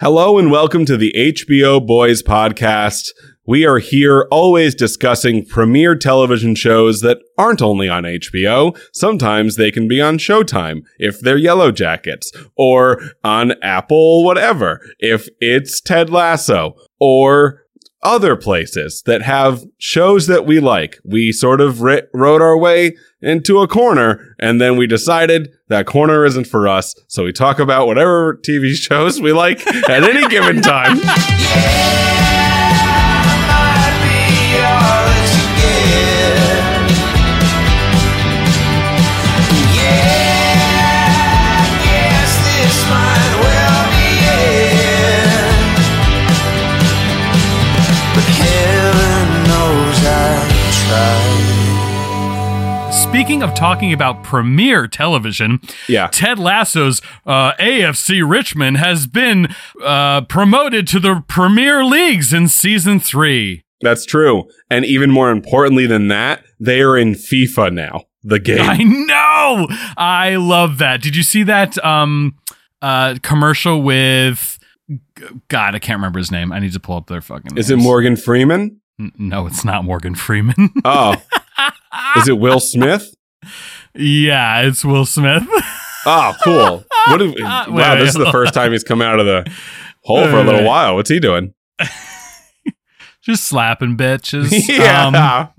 Hello and welcome to the HBO Boys podcast. We are here always discussing premiere television shows that aren't only on HBO. Sometimes they can be on Showtime if they're Yellow Jackets or on Apple whatever if it's Ted Lasso or other places that have shows that we like. We sort of ri- wrote our way into a corner and then we decided that corner isn't for us. So we talk about whatever TV shows we like at any given time. Speaking of talking about premier television, Yeah. Ted Lasso's uh, AFC Richmond has been uh, promoted to the Premier Leagues in season three. That's true. And even more importantly than that, they are in FIFA now. The game. I know. I love that. Did you see that um, uh, commercial with? God, I can't remember his name. I need to pull up their fucking. Is it. Morgan Freeman? N- No, it's not Morgan Freeman. Oh. Is it Will Smith? yeah, it's Will Smith. Oh, cool. What do- ah, wow, Wait, this is the wait. first time he's come out of the hole for a little Wait. while. What's he doing? Just slapping bitches. Yeah. Um,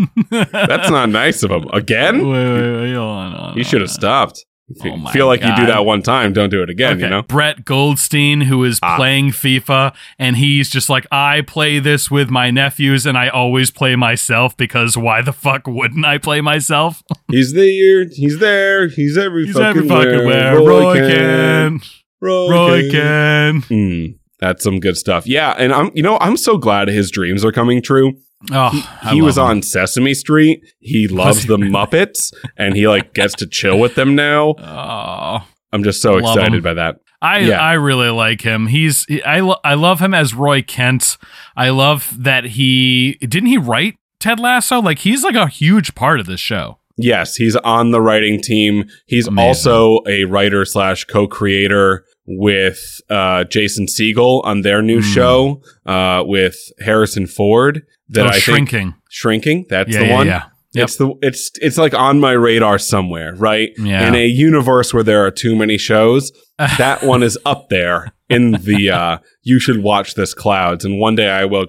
That's not nice of him. Again? wait, wait. Hold on, hold on, You should have stopped. If you Oh feel like you do that one time, don't do it again, Okay, you know? Brett Goldstein, who is Ah. playing FIFA, and he's just like, I play this with my nephews, and I always play myself because why the fuck wouldn't I play myself? He's there. He's there. He's every He's fucking every fucking where. where. Roy can. Roy, Roy can. can. Hmm. That's some good stuff. Yeah, and I'm you know, I'm so glad his dreams are coming true. Oh, He, he was him. on Sesame Street. He loves the really? Muppets and he like gets to chill with them now. Oh. I'm just so excited him. by that. I Yeah. I really like him. He's he- I lo- I love him as Roy Kent. I love that he didn't he write Ted Lasso? Like he's like a huge part of this show. Yes, he's on the writing team. He's Amazing. also a writer slash co-creator with uh, Jason Segel on their new Mm. show uh, with Harrison Ford. That oh, I think shrinking. shrinking. That's yeah, the yeah, one. yeah. Yep. It's the it's it's like on my radar somewhere, right? Yeah. In a universe where there are too many shows, that one is up there in the uh you should watch this clouds and one day I will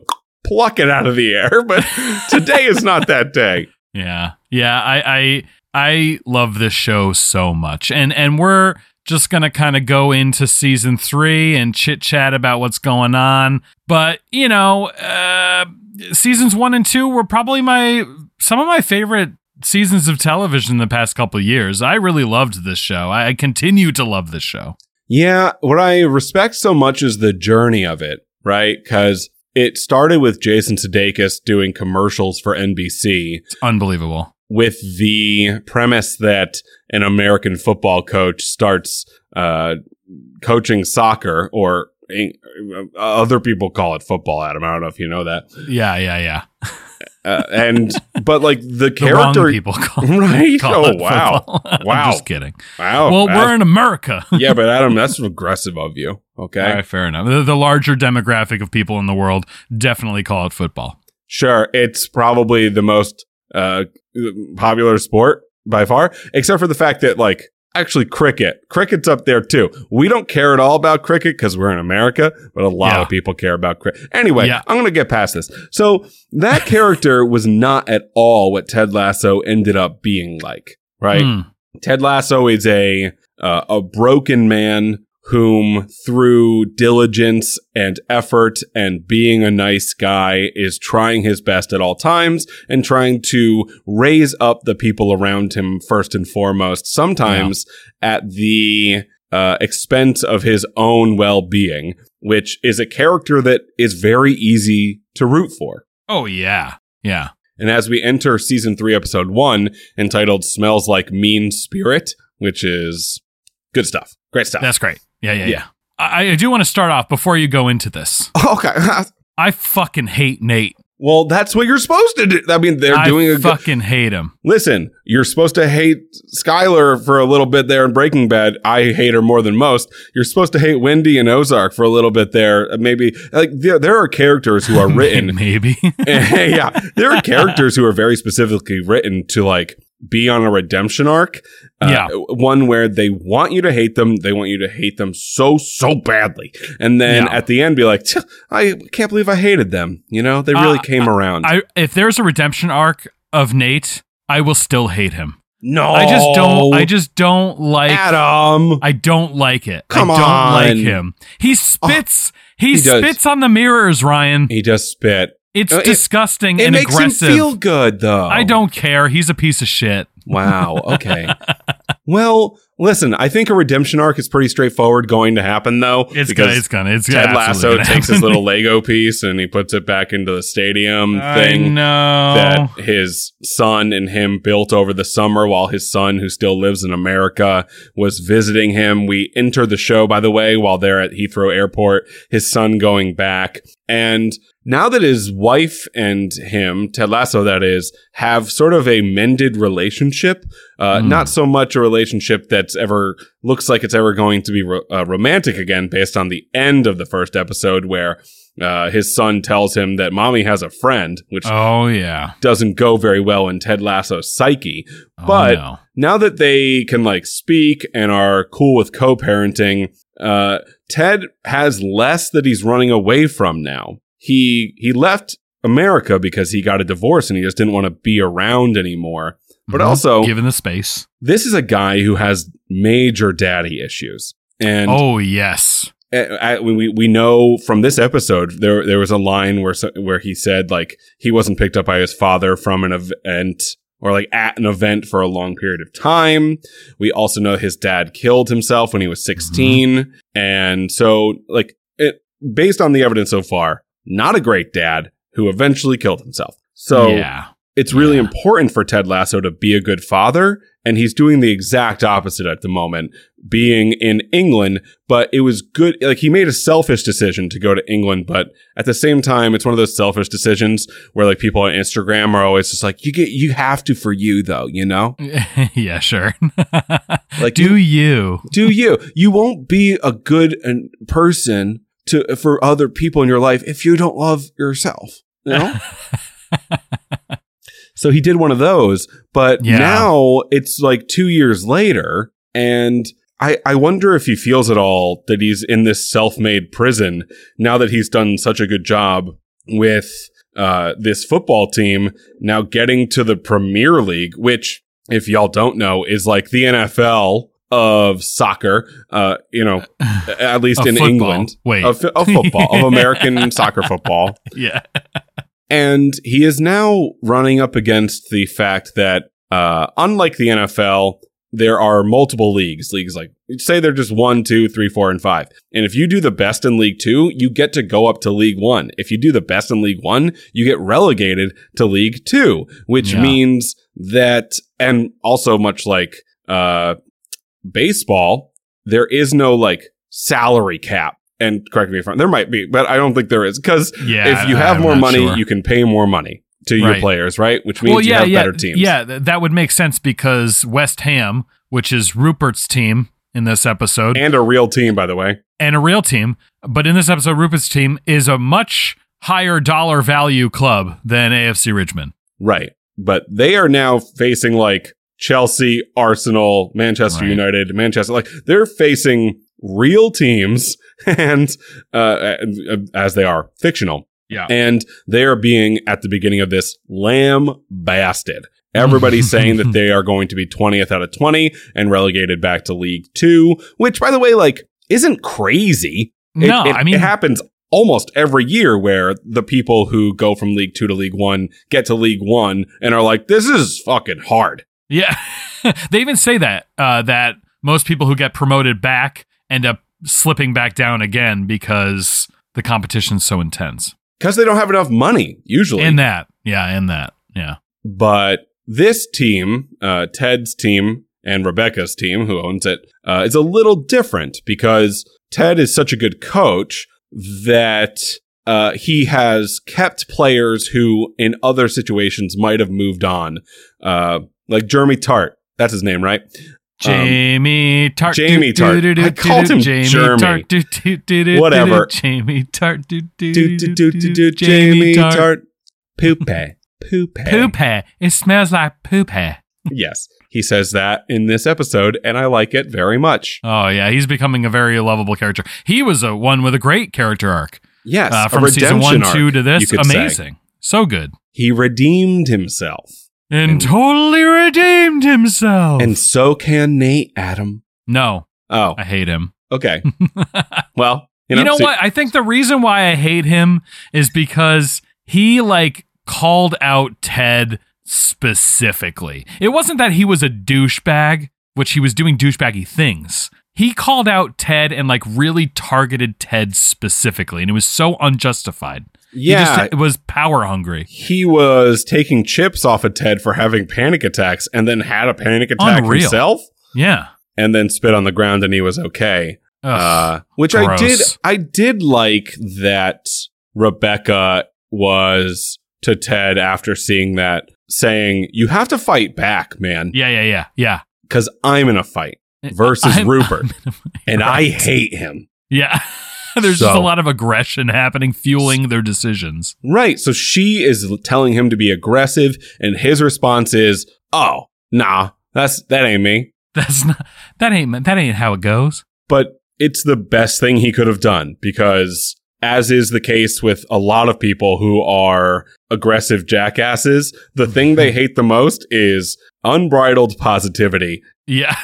pluck it out of the air, but today is not that day. Yeah. Yeah, I I I love this show so much. And and we're just going to kind of go into season 3 and chit-chat about what's going on. But, you know, uh seasons 1 and 2 were probably my some of my favorite seasons of television in the past couple of years. I really loved this show. I continue to love this show. Yeah, what I respect so much is the journey of it, right? Cuz it started with Jason Sudeikis doing commercials for NBC. It's unbelievable. With the premise that an American football coach starts uh, coaching soccer, or uh, other people call it football. Adam, I don't know if you know that. Yeah, yeah, yeah. Uh, and but like the The character, people call, it. right? call oh wow. Wow. I'm just kidding. wow. well, we're in America. yeah, but Adam, that's aggressive of you. Okay, All right, fair enough. The, the larger demographic of people in the world definitely call it football. sure. It's probably the most uh, popular sport by far, except for the fact that like actually cricket, cricket's up there too. We don't care at all about cricket because we're in America, but a lot Yeah. of people care about cricket. Anyway, Yeah. I'm gonna get past this. So that character was not at all what Ted Lasso ended up being like, right? Hmm. Ted Lasso is a uh, a broken man whom through diligence and effort and being a nice guy is trying his best at all times and trying to raise up the people around him first and foremost sometimes at the uh, expense of his own well-being which is a character that is very easy to root for. Oh yeah. Yeah. And as we enter season three, episode one, entitled Smells Like Mean Spirit, which is good stuff. Great stuff. That's great. Yeah, yeah, Yeah. yeah. I, I do want to start off before you go into this. okay. I fucking hate Nate. well, that's what you're supposed to do. I mean, they're I doing a fucking hate him. Listen, you're supposed to hate Skylar for a little bit there in Breaking Bad. I hate her more than most. You're supposed to hate Wendy and Ozark for a little bit there. Maybe like there, there are characters who are written maybe. yeah, there are characters who are very specifically written to like be on a redemption arc. Uh, Yeah. one where they want you to hate them, they want you to hate them so so badly, and then Yeah. at the end be like, I can't believe I hated them. You know, they really Uh, came around. I if there's a redemption arc of Nate, I will still hate him. no, I just don't. I just don't like. Adam. I don't like it. Come I don't on. like him. He spits. he, he spits on the mirrors, Ryan. he just spit. It's Uh, it- disgusting It and makes aggressive. him feel good though. I don't care. He's a piece of shit. Wow. Okay. well, listen. I think a redemption arc is pretty straightforward going to happen though. It's gonna. It's gonna. It's Ted Lasso gonna takes his little Lego piece and he puts it back into the stadium I thing know. that his son and him built over the summer while his son, who still lives in America, was visiting him. We enter the show, by the way, while they're at Heathrow Airport, his son going back. And now that his wife and him, Ted Lasso, that is, have sort of a mended relationship, uh, Mm. not so much a relationship that's ever looks like it's ever going to be ro- uh, romantic again, based on the end of the first episode where uh, his son tells him that mommy has a friend, which oh yeah. doesn't go very well in Ted Lasso's psyche. Oh, But- no. Now that they can like speak and are cool with co-parenting, uh, Ted has less that he's running away from now. He he left America because he got a divorce and he just didn't want to be around anymore. But Mhm. also, given the space. this is a guy who has major daddy issues. And oh yes. I- we we know from this episode there there was a line where where he said like he wasn't picked up by his father from an event or like at an event for a long period of time. We also know his dad killed himself when he was 16 and so like it, based on the evidence so far, not a great dad who eventually killed himself. So yeah. It's really Yeah. important for Ted Lasso to be a good father, and he's doing the exact opposite at the moment, being in England. But it was good. Like he made a selfish decision to go to England, but at the same time, it's one of those selfish decisions where like people on Instagram are always just like, you get, you have to for you though, you know, yeah. Sure. like Do you, you? do you? You won't be a good uh, person to for other people in your life if you don't love yourself. You know. So he did one of those, but Yeah. now it's like two years later, and I, I wonder if he feels at all that he's in this self-made prison now that he's done such a good job with uh, this football team now getting to the Premier League, which, if y'all don't know, is like the NFL of soccer. Uh, you know, at least in football. England, Wait. of, of football, of American soccer football. yeah. And he is now running up against the fact that, uh, unlike the NFL, there are multiple leagues. Leagues like, say they're just one, two, three, four, and five. And if you do the best in League Two, you get to go up to League One. If you do the best in League One, you get relegated to League Two, which Yeah. means that, and also much like, uh, baseball, there is no like salary cap. And correct me if I'm, wrong. there might be, but I don't think there is because Yeah. if you have I'm more money, sure. you can pay more money to your Right. players, right? Which means well, you have yeah, better teams. Yeah, th- that would make sense because West Ham, which is Rupert's team in this episode, and, And a real team, by the way. And a real team, but in this episode, Rupert's team is a much higher dollar value club than AFC Richmond. Right. But they are now facing like Chelsea, Arsenal, Manchester Right. United, Manchester. Like they're facing real teams and uh, as they are fictional. Yeah. And they are being at the beginning of this lambasted. Everybody's saying that they are going to be 20th out of 20 and relegated back to League Two, which by the way, like isn't crazy. It- no, it, I mean, it happens almost every year where the people who go from League Two to League One get to League One and are like, "This is fucking hard." yeah. they even say that uh, that most people who get promoted back end up slipping back down again because the competition's so intense. Because they don't have enough money, usually. In that, yeah, in that, yeah. but this team, uh, Ted's team and Rebecca's team, who owns it, uh, is a little different because Ted is such a good coach that uh, he has kept players who, in other situations, might have moved on, uh, like Jeremy Tartt. That's his name, right? Jamie Tartt. Jamie Tartt. I called him Jamie Tartt. Whatever. Jamie Tartt. Jamie Tartt. Poupe. Poupe. Poop hair. It smells like poop hair. Yes. He says that in this episode, and I like it very much. Oh yeah, he's becoming a very lovable character. He was a one with a great character arc Yes. uh, from season one, two to this. could say. Amazing, so good, He redeemed himself. And And- totally redeemed himself. And so can Nate, Adam. no, Oh, I hate him. okay. well, you You know, know, see- what? I think the reason why I hate him is because he like called out Ted specifically. It wasn't that he was a douchebag, which he was doing douchebaggy things. He called out Ted and like really targeted Ted specifically, and it was so unjustified. He Yeah, just was power hungry. he was taking chips off of Ted for having panic attacks and then had a panic attack Unreal. himself Yeah. and then spit on the ground and he was okay. Ugh. Uh, which I did. I did like that Rebecca was to Ted after seeing that saying, you have to fight back, man, yeah, yeah, yeah, yeah. because I'm in a fight versus I'm- Rupert and I hate him. Yeah. There's just a lot of aggression happening, fueling their decisions. Right. So she is telling him to be aggressive, and his response is, "Oh, nah, that's that ain't me." That's not that ain't that ain't how it goes. But it's the best thing he could have done because, as is the case with a lot of people who are aggressive jackasses, the thing they hate the most is unbridled positivity, Yeah.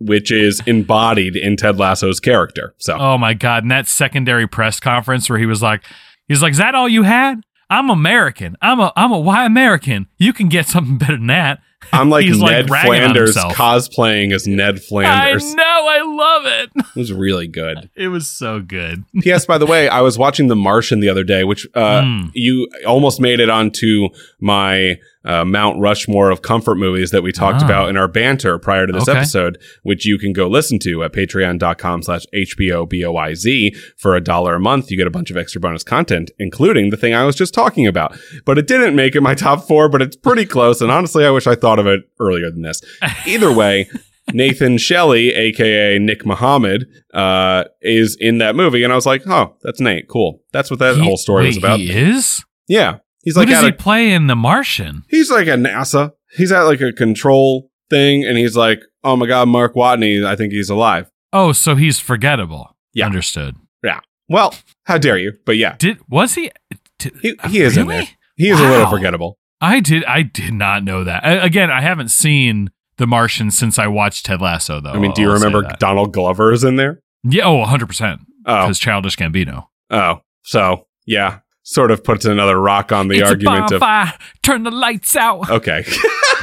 Which is embodied in Ted Lasso's character. So Oh my god! And that secondary press conference where he was like, he's like, "Is that all you had? I'm American. I'm a I'm a white American. You can get something better than that." I'm like He's, Ned on Flanders cosplaying as Ned Flanders. I know. I love it. It was really good. It was so good. P.S. By the way, I was watching The Martian the other day, which uh, Mm. you almost made it onto my uh, Mount Rushmore of comfort movies that we talked Ah. about in our banter prior to this Okay. episode, which you can go listen to at patreon.com slash HBOBOYZ for a dollar a month. You get a bunch of extra bonus content, including the thing I was just talking about. But it didn't make it my top four, but it's pretty close. And honestly, I wish I thought of it earlier than this. Either way, Nathan Shelley, aka Nick Mohammed, uh, is in that movie, and I was like, "Oh, that's Nate. Cool. That's what that He- whole story was about." He is. Yeah, he's like does he a, play in The Martian? he's like at NASA. He's at like a control thing, and he's like, "Oh my God, Mark Watney. I think he's alive." Oh, so he's forgettable. Yeah. Understood. Yeah. Well, how dare you? But yeah, Did was he? Did, he, he is in there. He is a little forgettable. I did. I did not know that. I, again, I haven't seen The Martian since I watched Ted Lasso, though. I mean, do you I'll remember. Donald Glover is in there? Yeah. Oh, 100 percent. Oh, Because Childish Gambino. oh, so yeah, sort of puts another rock on the it's argument a of. Turn the lights out. okay.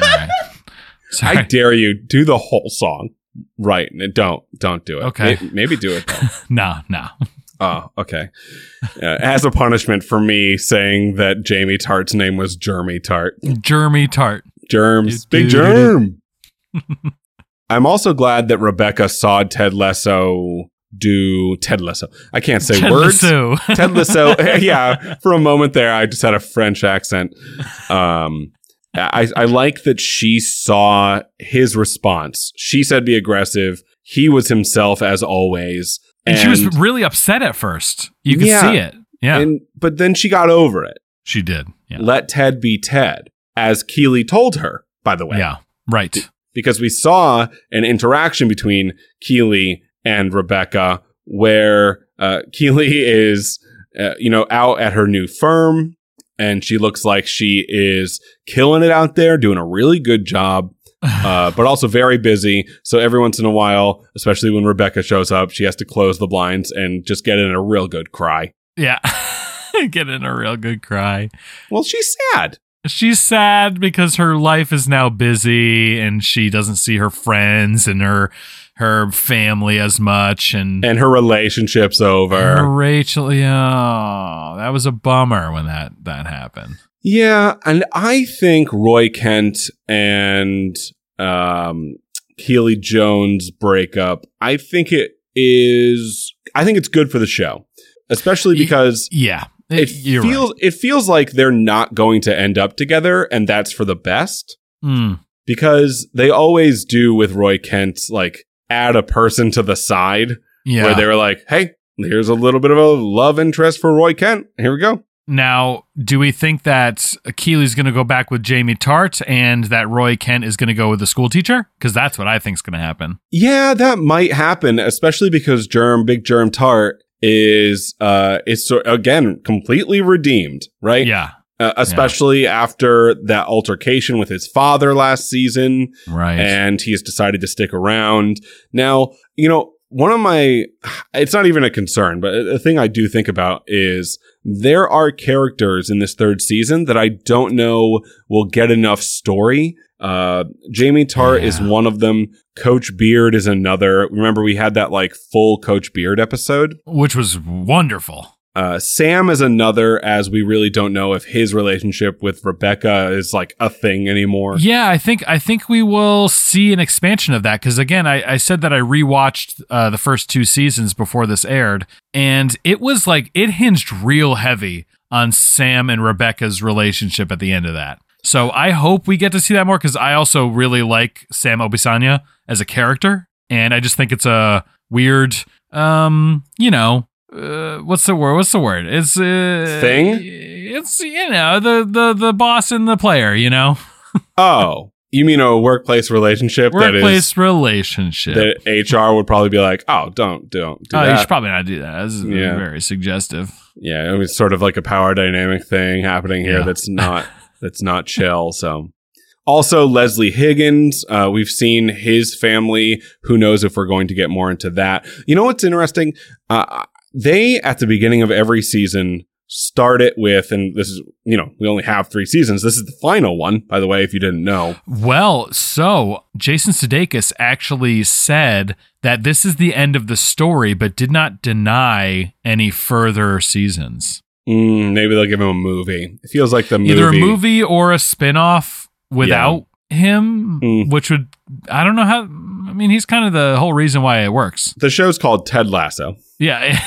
Right. I dare you do the whole song. Right. and Don't don't do it. Okay. May- Maybe do it though. no, no. oh, okay. Uh, as a punishment for me saying that Jamie Tartt's name was Jeremy Tartt. Jeremy Tartt. Germs. Do- Big do- do- germ. I'm also glad that Rebecca saw Ted Lasso do Ted Lasso. I can't say Ted words. Lasso. Ted Lasso. yeah, for a moment there, I just had a French accent. Um, I, I like that she saw his response. She said be aggressive. He was himself as always. and she was really upset at first. You could Yeah. see it. Yeah, and but then she got over it. she did. Yeah. Let Ted be Ted, as Keeley told her, by the way. Yeah. Right. because we saw an interaction between Keeley and Rebecca where uh, Keeley is, uh, you know, out at her new firm and she looks like she is killing it out there, doing a really good job, uh, but also very busy. So every once in a while, especially when Rebecca shows up, she has to close the blinds and just get in a real good cry. yeah. Get in a real good cry. Well, she's sad. she's sad because her life is now busy and she doesn't see her friends and her her family as much and and her relationship's over. Rachel. Yeah, that was a bummer when that that happened. Yeah, and I think Roy Kent and um Keeley Jones breakup, I think it is I think it's good for the show. Especially because Yeah, it you're feels it feels like they're not going to end up together and that's for the best. Mm, because they always do with Roy Kent like add a person to the side yeah. where they were like, "Hey, here's a little bit of a love interest for Roy Kent. Here we go." Now, do we think that Keeley's going to go back with Jamie Tartt and that Roy Kent is going to go with the school teacher? Because that's what I think is going to happen. Yeah, that might happen, especially because Germ, Big Germ Tartt is uh is so, again completely redeemed, right? Yeah, Uh, especially after that altercation with his father last season, right. and he has decided to stick around. Now, you know, one of my it's not even a concern, but a thing I do think about is there are characters in this third season that I don't know will get enough story. Uh, Jamie Tartt is one of them. Coach Beard is another. Remember, we had that like full Coach Beard episode. Which was wonderful. Uh, Sam is another, as we really don't know if his relationship with Rebecca is like a thing anymore. Yeah, I think I think we will see an expansion of that because again, I, I said that I rewatched uh, the first two seasons before this aired, and it was like it hinged real heavy on Sam and Rebecca's relationship at the end of that. So I hope we get to see that more because I also really like Sam Obisanya as a character, and I just think it's a weird, um, you know. Uh, what's the word? What's the word? It's uh, Thing? It's you know the the the boss and the player. You know, Oh, you mean a workplace relationship that is workplace relationship. that HR would probably be like, "Oh, don't, don't do oh, you should probably not do that. This is Yeah. very suggestive. yeah, it was sort of like a power dynamic thing happening here Yeah. that's not that's not chill. So, also Leslie Higgins, uh, we've seen his family. Who knows if we're going to get more into that? You know what's interesting? Uh, they at the beginning of every season start it with, and this is you know we only have three seasons. This is the final one, by the way, if you didn't know. Well, so Jason Sudeikis actually said that this is the end of the story, but did not deny any further seasons. Mm, maybe they'll give him a movie. It feels like the movie. Either a movie or a spin-off without him, Mm. which would I don't know how I mean he's kind of the whole reason why it works. The show's called Ted Lasso. Yeah.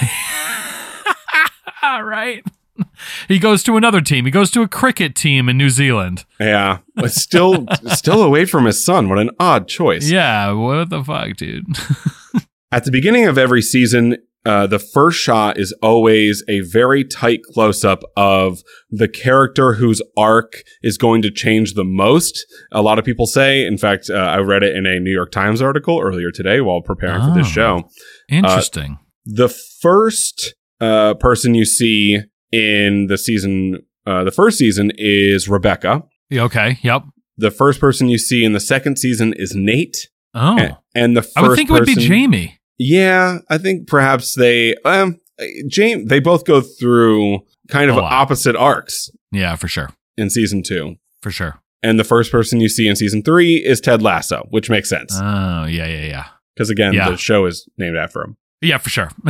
right. He goes to another team. He goes to a cricket team in New Zealand. Yeah, but still, still away from his son. What an odd choice. Yeah, what the fuck, dude? At the beginning of every season, uh, the first shot is always a very tight close up of the character whose arc is going to change the most. A lot of people say, in fact, uh, I read it in a New York Times article earlier today while preparing for this Oh. show. Interesting. The first uh, person you see in the season, uh, the first season is Rebecca. Okay. Yep. The first person you see in the second season is Nate. Oh. A- And the first I would think it would be Jamie. Yeah, I think perhaps they um James they both go through kind of opposite arcs Yeah, for sure. in season 2. For sure. And the first person you see in season 3 is Ted Lasso, which makes sense Oh, yeah, yeah, yeah. because again yeah. the show is named after him. Yeah, for sure.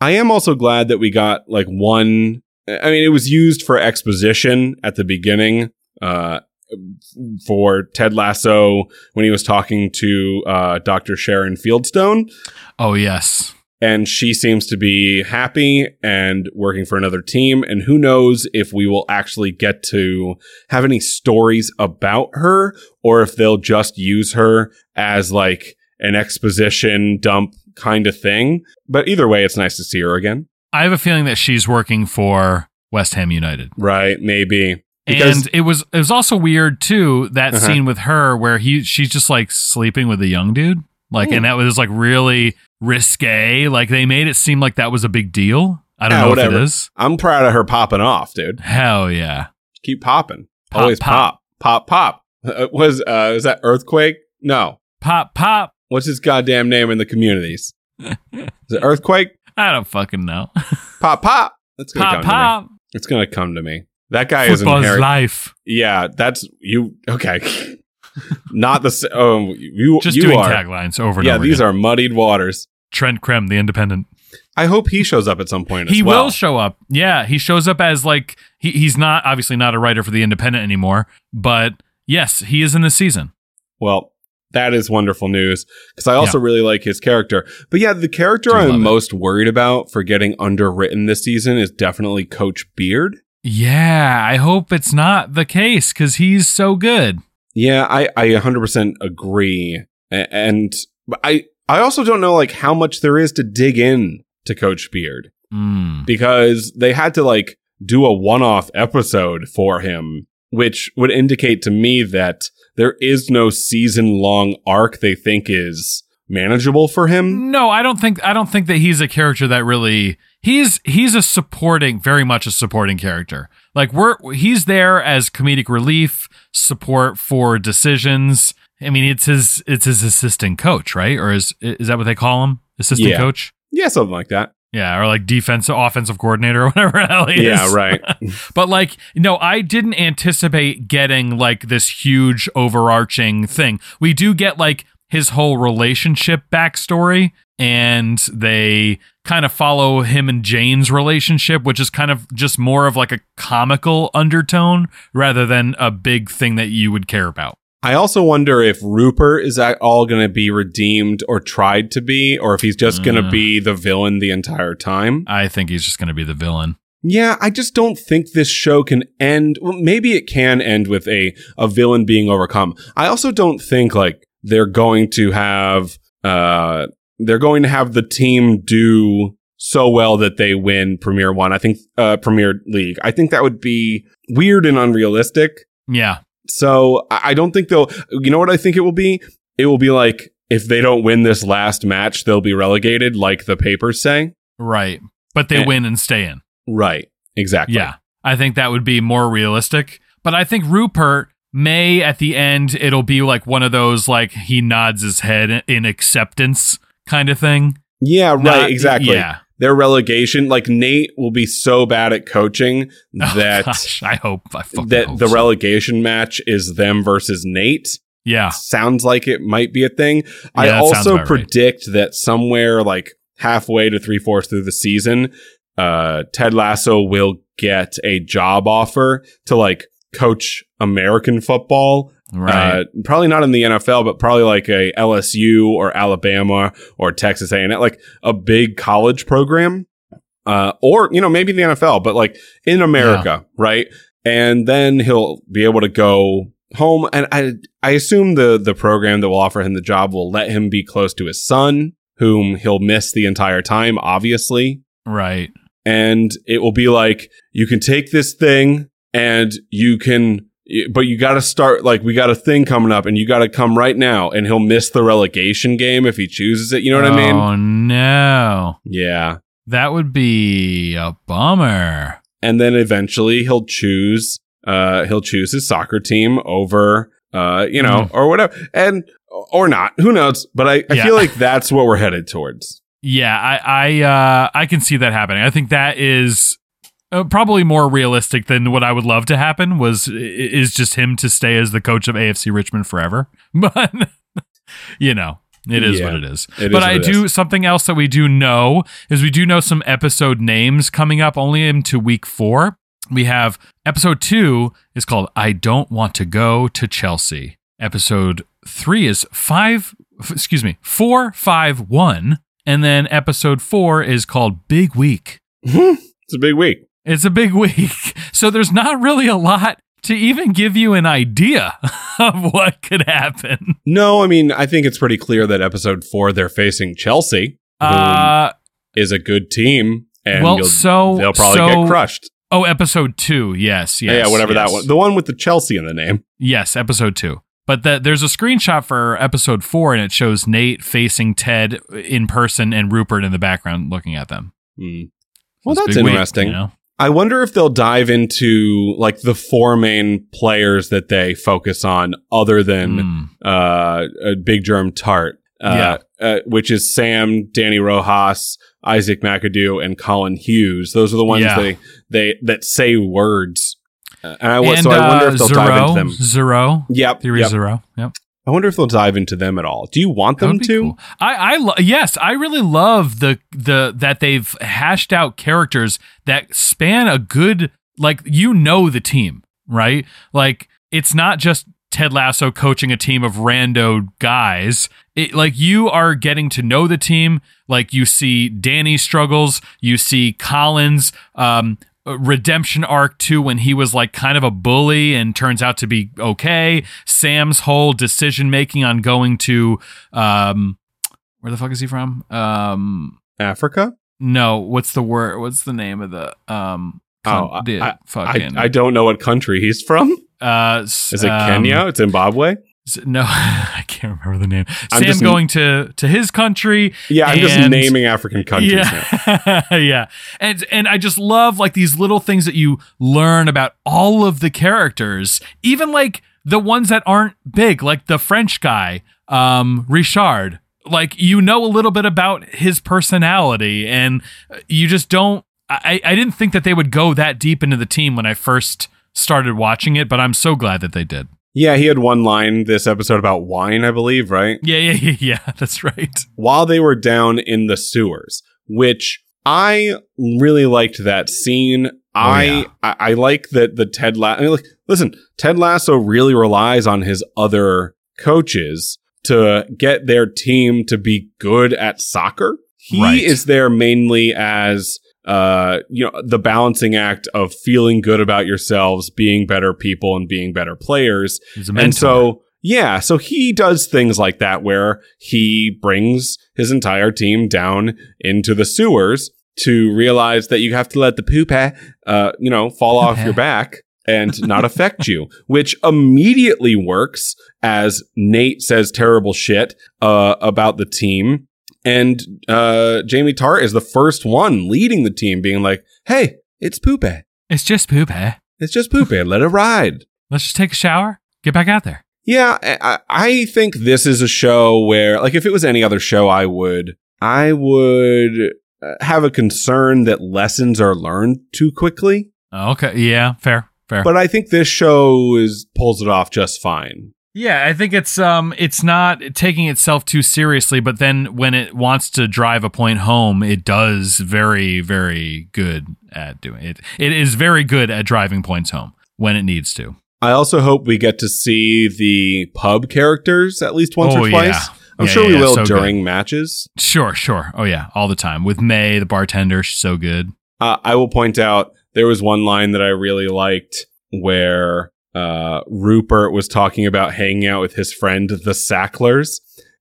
I am also glad that we got like one I mean it was used for exposition at the beginning uh for Ted Lasso when he was talking to uh, Dr. Sharon Fieldstone. oh, yes. and she seems to be happy and working for another team. And who knows if we will actually get to have any stories about her or if they'll just use her as like an exposition dump kind of thing. But either way, it's nice to see her again. I have a feeling that she's working for West Ham United. Right. Maybe. Because- and it was it was also weird too that Uh-huh. scene with her where he she's just like sleeping with a young dude like Hmm. and that was like really risque like they made it seem like that was a big deal i don't Yeah, know whatever. if it is I'm proud of her popping off, dude. hell yeah Keep popping. Pop, Always pop. pop. Pop, pop. Uh, was, uh, is that Earthquake? No. pop pop What's his goddamn name in the communities? Is it Earthquake? i don't fucking know Pop, pop. That's gonna pop come to me. pop It's gonna come to me. That guy is inherent. life Yeah, that's you. Okay. not the s- oh you Just you doing are taglines over and yeah over. these again. are muddied waters. Trent Crimm, the Independent. I hope he shows up at some point. As He well. will show up. Yeah, he shows up as like he, he's not obviously not a writer for the Independent anymore, but yes, he is in this season. Well, that is wonderful news because I also really like his character. But yeah, the character I'm it. most worried about for getting underwritten this season is definitely Coach Beard. Yeah, I hope it's not the case because he's so good. Yeah, I, I 100% agree. And I, I also don't know like how much there is to dig in to Coach Beard Mm. because they had to like do a one-off episode for him, which would indicate to me that there is no season-long arc they think is manageable for him. No, I don't think I don't think that he's a character that really he's he's a supporting, very much a supporting character. Like we're he's there as comedic relief, support for decisions. I mean, it's his it's his assistant coach, right? Or is is that what they call him? Assistant Yeah. coach? Yeah, something like that. Yeah, or like defensive offensive coordinator or whatever the hell he Yeah, right. But like, no, I didn't anticipate getting like this huge overarching thing. We do get like his whole relationship backstory, and they kind of follow him and Jane's relationship, which is kind of just more of like a comical undertone rather than a big thing that you would care about. I also wonder if Rupert is at all going to be redeemed or tried to be, or if he's just going to Uh. be the villain the entire time. I think he's just going to be the villain. Yeah, I just don't think this show can end. Well, maybe it can end with a a villain being overcome. I also don't think like they're going to have uh they're going to have the team do so well that they win Premier One. I think uh Premier League. I think that would be weird and unrealistic. Yeah. So I don't think they'll. You know what I think it will be? It will be like if they don't win this last match, they'll be relegated, like the papers say. Right. But they Eh. win and stay in. Right. Exactly. Yeah. I think that would be more realistic. But I think Rupert may at the end it'll be like one of those like he nods his head in acceptance kind of thing. Yeah. Right. Not- exactly. Yeah. Their relegation, like Nate, will be so bad at coaching Oh, that gosh, I hope I that hope the so. relegation match is them versus Nate. Yeah. Sounds like it might be a thing. I Yeah, sounds also about right. predict that somewhere like halfway to three fourths through the season, uh, Ted Lasso will get a job offer to like coach American football. Right. Uh, probably not in the NFL, but probably like a LSU or Alabama or Texas A&M, like a big college program. Uh, or, you know, maybe the NFL, but like in America, right? And then he'll be able to go home. And I, I assume the, the program that will offer him the job will let him be close to his son, whom he'll miss the entire time, obviously right. and it will be like you can take this thing and you can but you got to start like we got a thing coming up and you got to come right now and he'll miss the relegation game if he chooses it you know what i mean Oh no. yeah That would be a bummer. and then eventually he'll choose uh he'll choose his soccer team over uh you know or whatever and or not who knows but i, I Yeah. feel like that's what we're headed towards Yeah, I I uh I can see that happening. I think that is uh, probably more realistic than what I would love to happen was is just him to stay as the coach of AFC Richmond forever. But you know, it is Yeah, what it is. it but is I do is. something else that we do know is we do know some episode names coming up only into week 4. We have episode 2 is called I don't want to go to Chelsea. Episode 3 is 5 f- excuse me, 451 and then episode 4 is called Big Week. it's a big week It's a big week. So there's not really a lot to even give you an idea of what could happen. no i mean i think it's pretty clear that episode four they're facing chelsea who Uh is a good team and well, so they'll probably so- get crushed Oh, episode two. Yes, yes. yeah, whatever yes. that one. The one with the Chelsea in the name. Yes, episode two. But the, there's a screenshot for episode four, and it shows Nate facing Ted in person and Rupert in the background looking at them. Hmm. Well, It's that's big week, interesting. you know? I wonder if they'll dive into like the four main players that they focus on, other than Mm. uh, a Big Germ Tartt, uh, uh, which is Sam, Danny Rojas, Isaac McAdoo, and Colin Hughes. Those are the ones Yeah. they they that say words. Uh, and I, and so I wonder uh, if they'll Zero, dive into them. Zero, Yep. Theory yep. Zero. Yep. I wonder if they'll dive into them at all. Do you want them to? cool. I, I lo- yes, I really love the the that they've hashed out characters that span a good like you know the team right like it's not just Ted Lasso coaching a team of rando guys. It, like you are getting to know the team. Like you see Danny struggles, you see Collins um, redemption arc too when he was like kind of a bully and turns out to be okay. Sam's whole decision making on going to um, where the fuck is he from? Um, Africa? no, what's the word? What's the name of the um? Oh, con- the I- I, fucking I don't know what country he's from. uh, Is it um, Kenya? It's zimbabwe? No, I can't remember the name. I'm Sam going to to his country. Yeah, I'm just naming African countries now. Yeah, yeah, and and I just love like these little things that you learn about all of the characters, even like the ones that aren't big, like the French guy, um, Richard. Like you know a little bit about his personality, and you just don't. I I didn't think that they would go that deep into the team when I first started watching it, but I'm so glad that they did. Yeah, he had one line this episode about wine, I believe, right? Yeah, yeah, yeah, yeah. That's right. While they were down in the sewers, which I really liked that scene. Oh, I, yeah. I I like that the Ted Lasso. I mean, listen, Ted Lasso really relies on his other coaches to get their team to be good at soccer. He Right. is there mainly as uh you know the balancing act of feeling good about yourselves, being better people and being better players. And so, yeah, so he does things like that where he brings his entire team down into the sewers to realize that you have to let the poop, uh, you know, fall off your back and not affect you, which immediately works as Nate says terrible shit uh, about the team. And uh, Jamie Tartt is the first one leading the team, being like, hey, it's poop. it's just poop, eh? It's just poop. Let it ride. Let's just take a shower, get back out there. Yeah, I, I think this is a show where, like, if it was any other show, I would, I would uh, have a concern that lessons are learned too quickly. Okay, yeah, fair, fair. But I think this show is pulls it off just fine. Yeah, I think it's um, it's not taking itself too seriously, but then when it wants to drive a point home, it does very, very good at doing it. It is very good at driving points home when it needs to. I also hope we get to see the pub characters at least once Oh, or yeah. twice. I'm Yeah, sure we will so during matches. Sure, sure. Oh yeah, all the time with Mae, the bartender. She's so good. Uh, I will point out there was one line that I really liked where uh, Rupert was talking about hanging out with his friend, the Sacklers.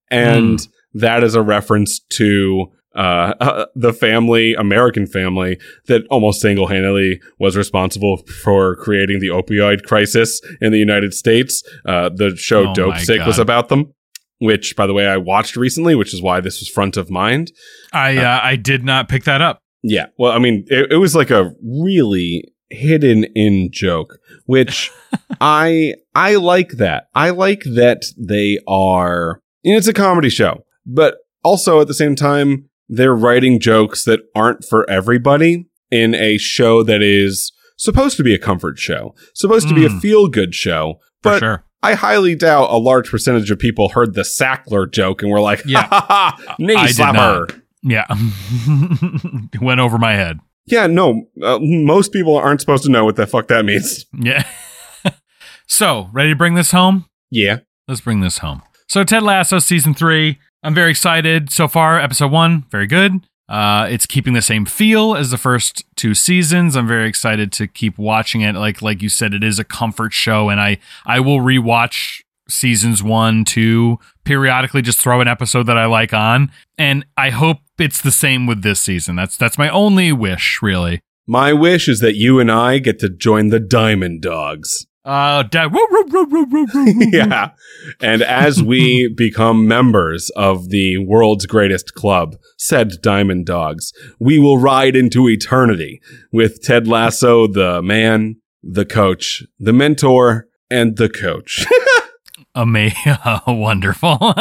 And that is a reference to uh, uh, the family, American family, that almost single handedly was responsible for creating the opioid crisis in the United States. Uh, the show Oh Dope Sick was about them. Which, by the way, I watched recently, which is why this was front of mind. I uh, I did not pick that up. Yeah. Well, I mean, it, it was like a really hidden in joke, which I I like that. I like that they are. Know, it's a comedy show, but also at the same time, they're writing jokes that aren't for everybody in a show that is supposed to be a comfort show, supposed to be a Mm. feel good show. For But sure. I highly doubt a large percentage of people heard the Sackler joke and were like, Yeah. ha ha ha, knee I slapper. Yeah, went over my head. Yeah, no, uh, most people aren't supposed to know what the fuck that means. Yeah. so, ready to bring this home? Yeah. Let's bring this home. So, Ted Lasso season three. I'm very excited so far. Episode one, very good. Uh, it's keeping the same feel as the first two seasons. I'm very excited to keep watching it. Like like you said, it is a comfort show, and I I will rewatch seasons one, two periodically. Just throw an episode that I like on, and I hope it's the same with this season. That's that's my only wish, really. My wish is that you and I get to join the Diamond Dogs. Uh, da- woo, woo, woo, woo, woo, woo. yeah. And as we become members of the world's greatest club, said Diamond Dogs, we will ride into eternity with Ted Lasso, the man, the coach, the mentor, and the coach. Amazing, wonderful.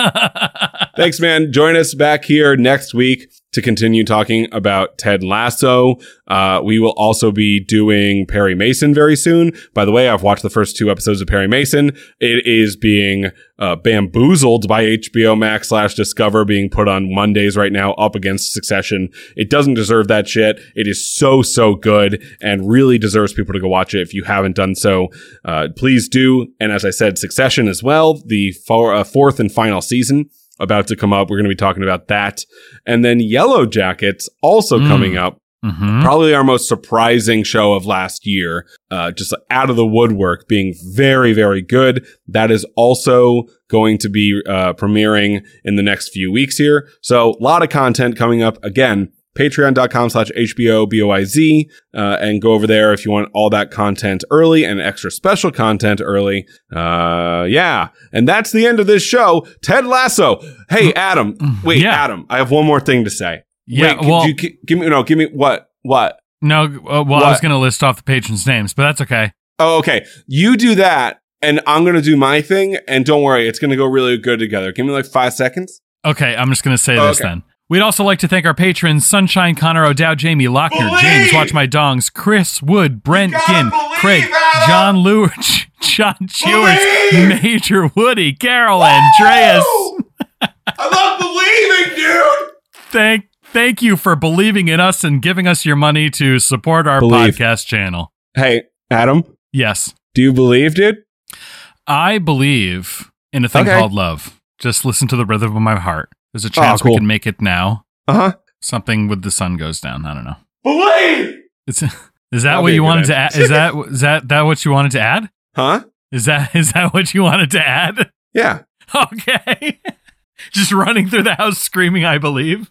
Thanks, man. Join us back here next week to continue talking about Ted Lasso. Uh, we will also be doing Perry Mason very soon. By the way, I've watched the first two episodes of Perry Mason. It is being uh, bamboozled by HBO Max slash Discover, being put on Mondays right now up against Succession. It doesn't deserve that shit. It is so, so good and really deserves people to go watch it. If you haven't done so, uh, please do. And as I said, Succession as well, the uh, fourth and final season about to come up. We're going to be talking about that. And then Yellowjackets also Mm. coming up. Mhm. Probably our most surprising show of last year. Uh, just out of the woodwork being very, very good. That is also going to be, uh, premiering in the next few weeks here. So a lot of content coming up again. Patreon.com slash HBO BOIZ, uh, and go over there if you want all that content early and extra special content early. Uh, yeah. And that's the end of this show. Ted Lasso. Hey, Adam. Wait, Yeah. Adam, I have one more thing to say. Yeah, Wait, well- you give me no, give me what? What? No, uh, well, I was going to list off the patrons' names, but that's okay. Oh, okay. You do that, and I'm gonna do my thing, and don't worry, it's gonna go really good together. Give me like five seconds. Okay, I'm just going to say Oh, this okay. then. We'd also like to thank our patrons Sunshine, Connor, O'Dow, Jamie, Lockner, Believe! James, Watch My Dongs, Chris, Wood, Brent, gotta Ginn, Craig, Adam! John Lewis, John Chewers, Major Woody, Carol, Andreas. I love believing, dude. Thank, thank you for believing in us and giving us your money to support our Believe. podcast channel. Hey, Adam, Yes, do you believe, dude? I believe in a thing Okay. called love. Just listen to the rhythm of my heart. There's a chance Oh, cool. we can make it now. Uh huh. Something with the sun goes down. I don't know. Believe. It's is that That'll what you wanted to add? Is that is that that what you wanted to add? Huh? Is that is that what you wanted to add? Yeah. Okay. Just running through the house screaming, I believe.